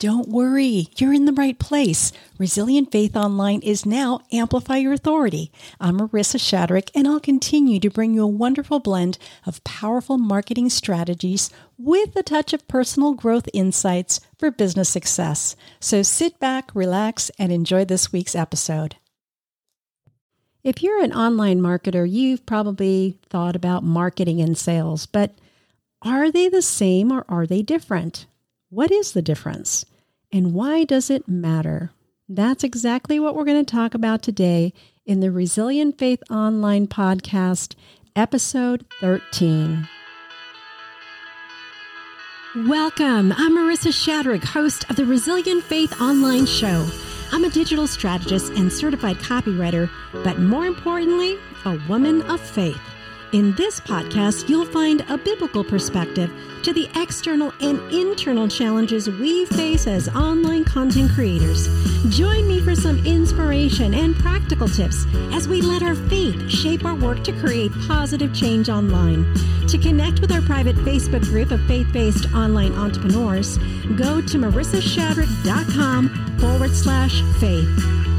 Don't worry, you're in the right place. Resilient Faith Online is now Amplify Your Authority. I'm Marisa Shadrick, and I'll continue to bring you a wonderful blend of powerful marketing strategies with a touch of personal growth insights for business success. So sit back, relax, and enjoy this week's episode. If you're an online marketer, you've probably thought about marketing and sales, but are they the same or are they different? What is the difference? And why does it matter? That's exactly what we're going to talk about today in the Resilient Faith Online podcast, episode 13. Welcome. I'm Marisa Shadrick, host of the Resilient Faith Online Show. I'm a digital strategist and certified copywriter, but more importantly, a woman of faith. In this podcast, you'll find a biblical perspective to the external and internal challenges we face as online content creators. Join me for some inspiration and practical tips as we let our faith shape our work to create positive change online. To connect with our private Facebook group of faith based online entrepreneurs, go to marisashadrick.com forward slash faith.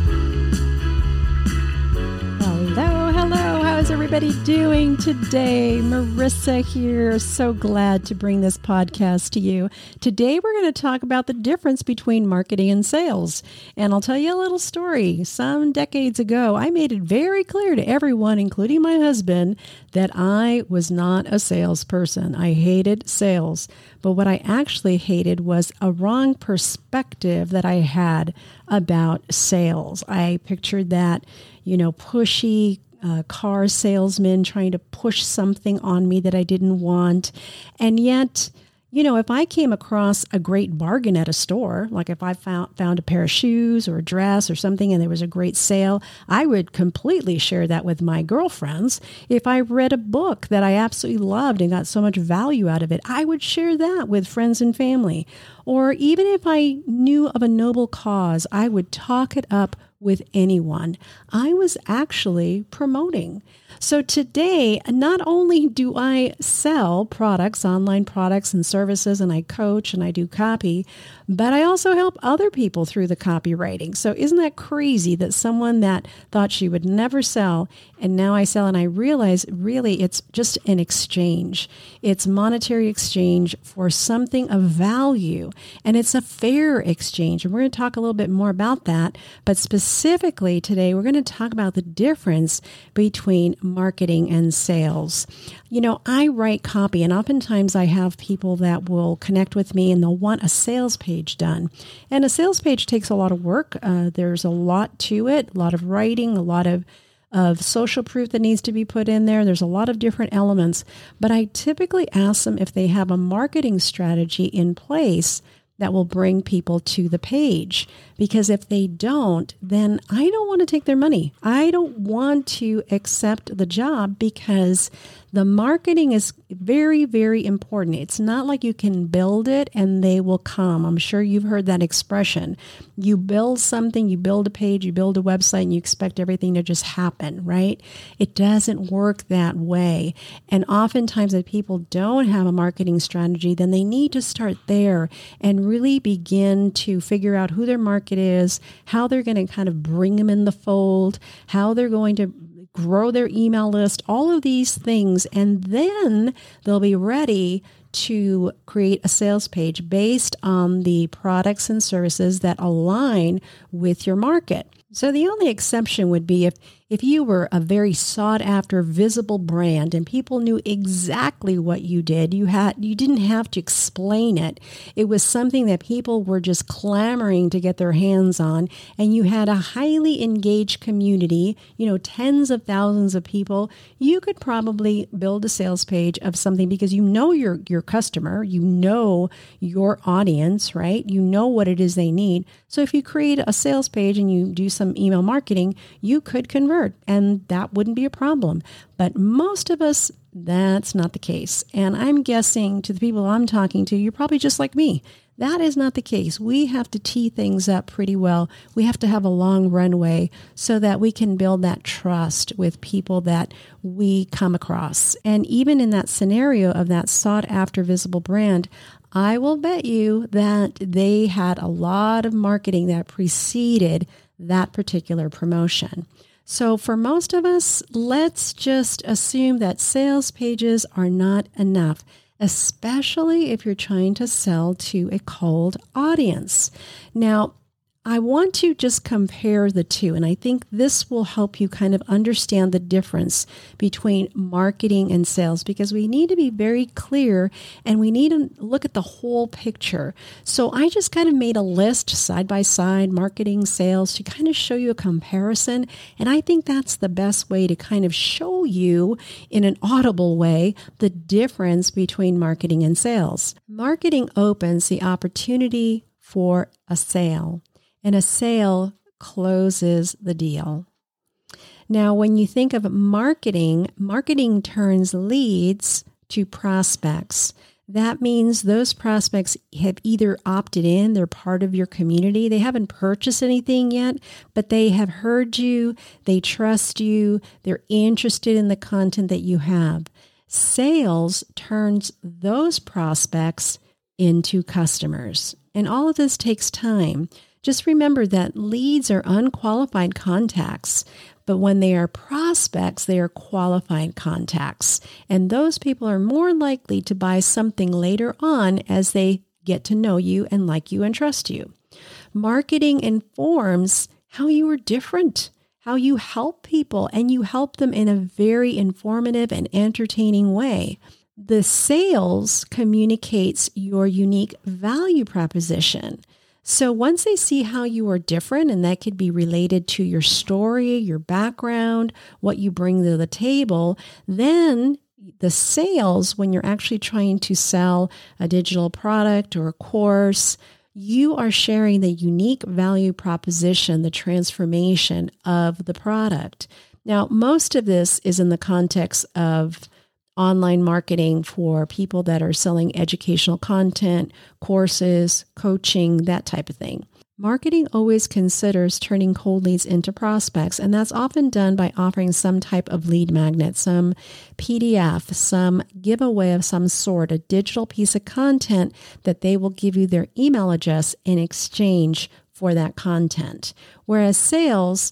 Everybody doing today? Marisa here. So glad to bring this podcast to you. Today, we're going to talk about the difference between marketing and sales. And I'll tell you a little story. Some decades ago, I made it very clear to everyone, including my husband, that I was not a salesperson. I hated sales. But what I actually hated was a wrong perspective that I had about sales. I pictured that, you know, pushy, uh, car salesman trying to push something on me that I didn't want. And yet, you know, if I came across a great bargain at a store, like if I found found a pair of shoes or a dress or something and there was a great sale, I would completely share that with my girlfriends. If I read a book that I absolutely loved and got so much value out of it, I would share that with friends and family. Or even if I knew of a noble cause, I would talk it up with anyone. I was actually promoting. So today, not only do I sell products, online products and services, and I coach and I do copy, but I also help other people through the copywriting. So isn't that crazy that someone that thought she would never sell and now I sell and I realize really it's just an exchange. It's monetary exchange for something of value and it's a fair exchange. And we're going to talk a little bit more about that, but specifically today we're going to talk about the difference between marketing and sales. You know, I write copy, and oftentimes I have people that will connect with me and they'll want a sales page done. And a sales page takes a lot of work. Uh, there's a lot to it, a lot of writing, a lot of of social proof that needs to be put in there. There's a lot of different elements, but I typically ask them if they have a marketing strategy in place that will bring people to the page. Because if they don't, then I don't want to take their money. I don't want to accept the job because the marketing is very, very important. It's not like you can build it and they will come. I'm sure you've heard that expression. You build something, you build a page, you build a website, and you expect everything to just happen, right? It doesn't work that way. And oftentimes, if people don't have a marketing strategy, then they need to start there and really begin to figure out who their market is, how they're going to kind of bring them in the fold, how they're going to grow their email list, all of these things. And then they'll be ready to create a sales page based on the products and services that align with your market. So the only exception would be if if you were a very sought after visible brand and people knew exactly what you did, you had you didn't have to explain it. It was something that people were just clamoring to get their hands on and you had a highly engaged community, you know, tens of thousands of people, you could probably build a sales page of something because you know your your customer, you know your audience, right? You know what it is they need. So if you create a sales page and you do some email marketing, you could convert and that wouldn't be a problem. But most of us, that's not the case. And I'm guessing to the people I'm talking to, you're probably just like me. That is not the case. We have to tee things up pretty well. We have to have a long runway so that we can build that trust with people that we come across. And even in that scenario of that sought after visible brand, I will bet you that they had a lot of marketing that preceded that particular promotion. So, for most of us, let's just assume that sales pages are not enough, especially if you're trying to sell to a cold audience. Now, I want to just compare the two, and I think this will help you kind of understand the difference between marketing and sales because we need to be very clear and we need to look at the whole picture. So I just kind of made a list side by side, marketing, sales, to kind of show you a comparison. And I think that's the best way to kind of show you in an audible way the difference between marketing and sales. Marketing opens the opportunity for a sale and a sale closes the deal. Now, when you think of marketing, marketing turns leads to prospects. That means those prospects have either opted in, they're part of your community, they haven't purchased anything yet, but they have heard you, they trust you, they're interested in the content that you have. Sales turns those prospects into customers. And all of this takes time. Just remember that leads are unqualified contacts, but when they are prospects, they are qualified contacts. And those people are more likely to buy something later on as they get to know you and like you and trust you. Marketing informs how you are different, how you help people, and you help them in a very informative and entertaining way. The sales communicates your unique value proposition. So once they see how you are different, and that could be related to your story, your background, what you bring to the table, then the sales, when you're actually trying to sell a digital product or a course, you are sharing the unique value proposition, the transformation of the product. Now, most of this is in the context of online marketing for people that are selling educational content, courses, coaching, that type of thing. Marketing always considers turning cold leads into prospects, and that's often done by offering some type of lead magnet, some PDF, some giveaway of some sort, a digital piece of content that they will give you their email address in exchange for that content. Whereas sales,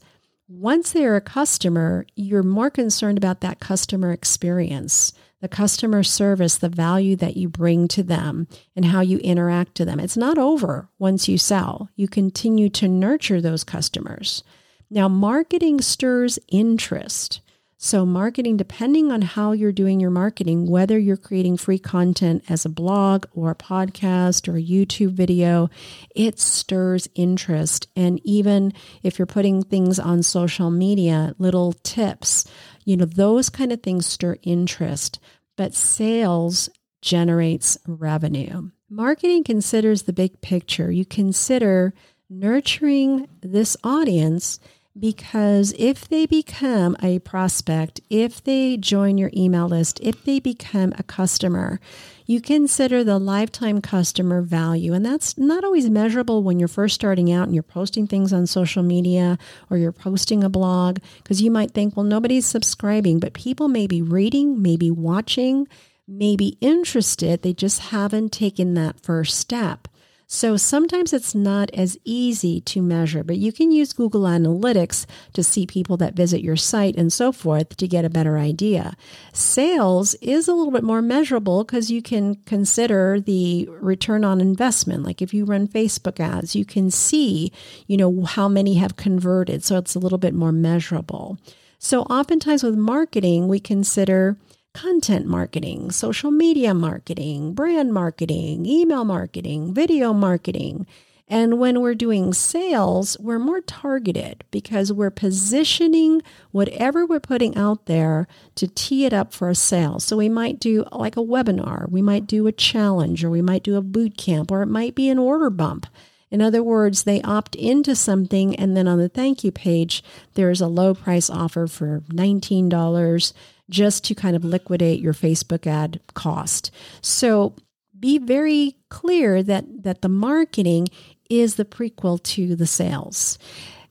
once they're a customer, you're more concerned about that customer experience, the customer service, the value that you bring to them, and how you interact to them. It's not over once you sell. You continue to nurture those customers. Now, marketing stirs interest. So, marketing, depending on how you're doing your marketing, whether you're creating free content as a blog or a podcast or a YouTube video, it stirs interest. And even if you're putting things on social media, little tips, you know, those kind of things stir interest. But sales generates revenue. Marketing considers the big picture. You consider nurturing this audience because if they become a prospect, if they join your email list, if they become a customer, you consider the lifetime customer value. And that's not always measurable when you're first starting out and you're posting things on social media or you're posting a blog, because you might think, well, nobody's subscribing, but people may be reading, maybe watching, maybe interested. They just haven't taken that first step. So sometimes it's not as easy to measure, but you can use Google Analytics to see people that visit your site and so forth to get a better idea. Sales is a little bit more measurable because you can consider the return on investment. Like if you run Facebook ads, you can see, you know, how many have converted. So it's a little bit more measurable. So oftentimes with marketing, we consider content marketing, social media marketing, brand marketing, email marketing, video marketing. And when we're doing sales, we're more targeted because we're positioning whatever we're putting out there to tee it up for a sale. So we might do like a webinar, we might do a challenge, or we might do a boot camp, or it might be an order bump. In other words, they opt into something, and then on the thank you page, there's a low price offer for $19 just to kind of liquidate your Facebook ad cost. So be very clear that, that the marketing is the prequel to the sales.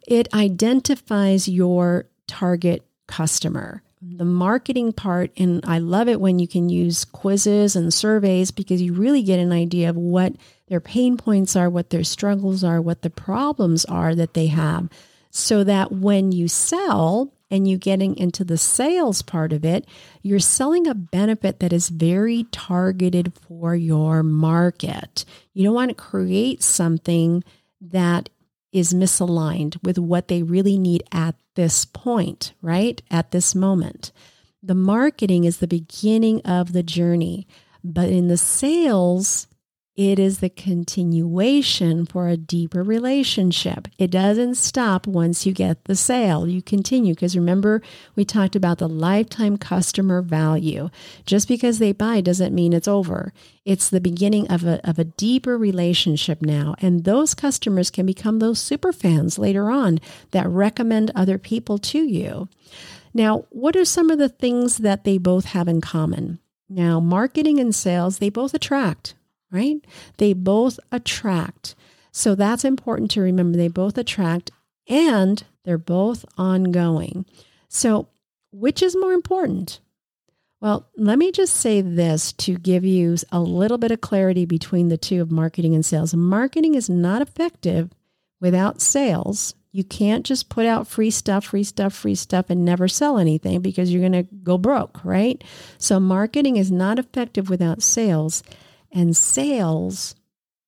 It identifies your target customer. the marketing part, and I love it when you can use quizzes and surveys because you really get an idea of what their pain points are, what their struggles are, what the problems are that they have. So that when you sell and you getting into the sales part of it, you're selling a benefit that is very targeted for your market. You don't want to create something that is misaligned with what they really need at this point, right? At this moment. The marketing is the beginning of the journey, but in the sales, it is the continuation for a deeper relationship. It doesn't stop once you get the sale. You continue because remember, we talked about the lifetime customer value. Just because they buy doesn't mean it's over. It's the beginning of a, of a deeper relationship now. And those customers can become those super fans later on that recommend other people to you. Now, what are some of the things that they both have in common? Now, marketing and sales, they both attract right? They both attract. So that's important to remember. They both attract and they're both ongoing. So, which is more important? Well, let me just say this to give you a little bit of clarity between the two of marketing and sales. Marketing is not effective without sales. You can't just put out free stuff, free stuff, free stuff, and never sell anything because you're going to go broke, right? So, marketing is not effective without sales. And sales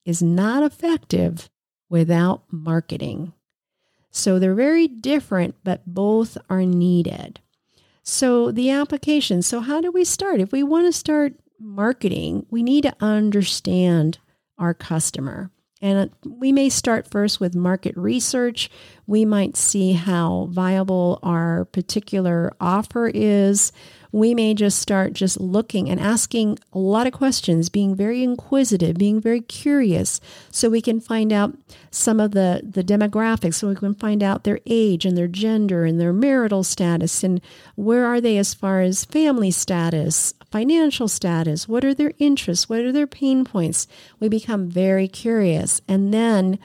is not effective without marketing. So they're very different, but both are needed. So the application. So, how do we start? If we want to start marketing, we need to understand our customer. And we may start first with market research. We might see how viable our particular offer is we may just start just looking and asking a lot of questions, being very inquisitive, being very curious, so we can find out some of the, the demographics, so we can find out their age and their gender and their marital status and where are they as far as family status, financial status, what are their interests, what are their pain points. We become very curious. And then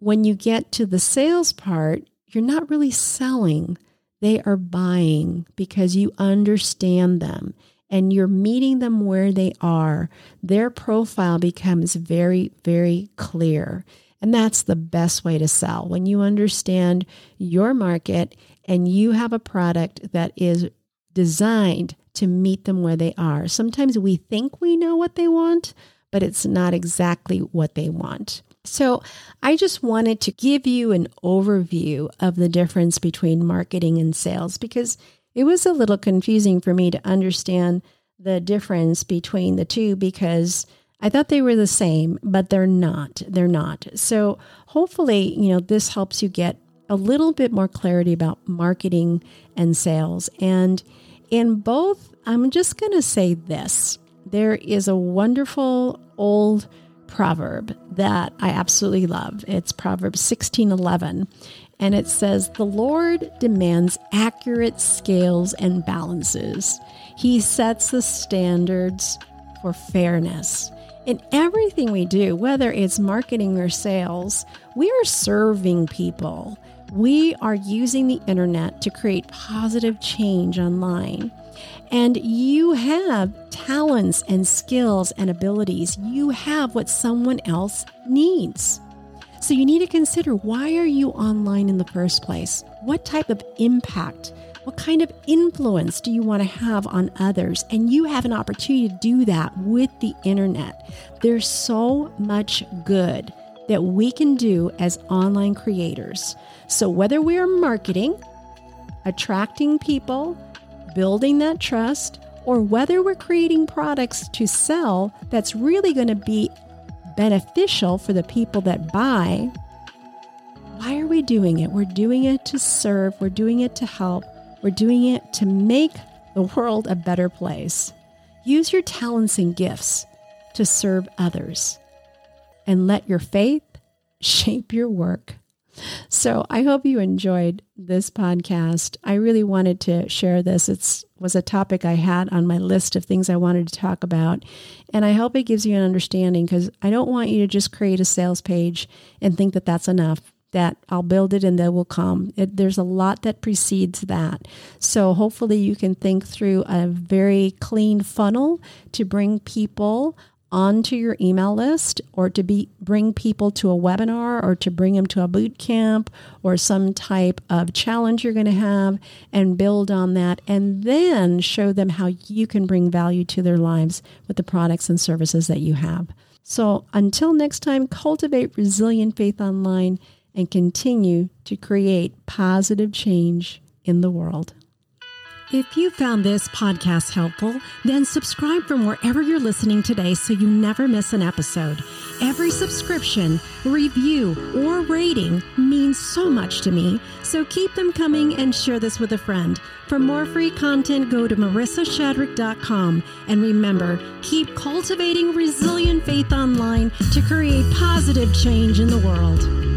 when you get to the sales part, you're not really selling they are buying because you understand them and you're meeting them where they are. Their profile becomes very, very clear. And that's the best way to sell when you understand your market and you have a product that is designed to meet them where they are. Sometimes we think we know what they want, but it's not exactly what they want. So, I just wanted to give you an overview of the difference between marketing and sales because it was a little confusing for me to understand the difference between the two because I thought they were the same, but they're not. They're not. So, hopefully, you know, this helps you get a little bit more clarity about marketing and sales. And in both, I'm just going to say this there is a wonderful old proverb that I absolutely love. It's Proverbs 16:11 and it says the Lord demands accurate scales and balances. He sets the standards for fairness. In everything we do, whether it's marketing or sales, we are serving people. We are using the internet to create positive change online. And you have talents and skills and abilities. You have what someone else needs. So you need to consider why are you online in the first place? What type of impact, what kind of influence do you want to have on others? And you have an opportunity to do that with the internet. There's so much good that we can do as online creators. So whether we are marketing, attracting people, building that trust, or whether we're creating products to sell that's really going to be beneficial for the people that buy, why are we doing it? We're doing it to serve, we're doing it to help, we're doing it to make the world a better place. Use your talents and gifts to serve others and let your faith shape your work. So I hope you enjoyed this podcast. I really wanted to share this. It was a topic I had on my list of things I wanted to talk about. And I hope it gives you an understanding because I don't want you to just create a sales page and think that that's enough that I'll build it and they will come. It, there's a lot that precedes that. So hopefully you can think through a very clean funnel to bring people onto your email list or to be bring people to a webinar or to bring them to a boot camp or some type of challenge you're going to have and build on that and then show them how you can bring value to their lives with the products and services that you have. So until next time, cultivate resilient faith online and continue to create positive change in the world. If you found this podcast helpful, then subscribe from wherever you're listening today so you never miss an episode. Every subscription, review, or rating means so much to me, so keep them coming and share this with a friend. For more free content, go to marisashadrick.com. And remember, keep cultivating resilient faith online to create positive change in the world.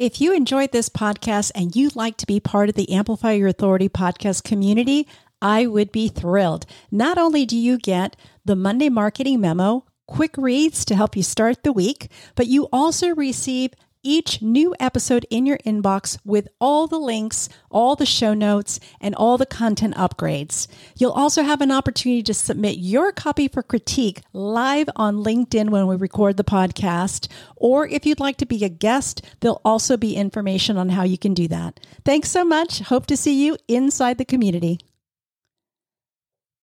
If you enjoyed this podcast and you'd like to be part of the Amplify Your Authority podcast community, I would be thrilled. Not only do you get the Monday marketing memo, quick reads to help you start the week, but you also receive each new episode in your inbox with all the links, all the show notes, and all the content upgrades. You'll also have an opportunity to submit your copy for critique live on LinkedIn when we record the podcast. Or if you'd like to be a guest, there'll also be information on how you can do that. Thanks so much. Hope to see you inside the community.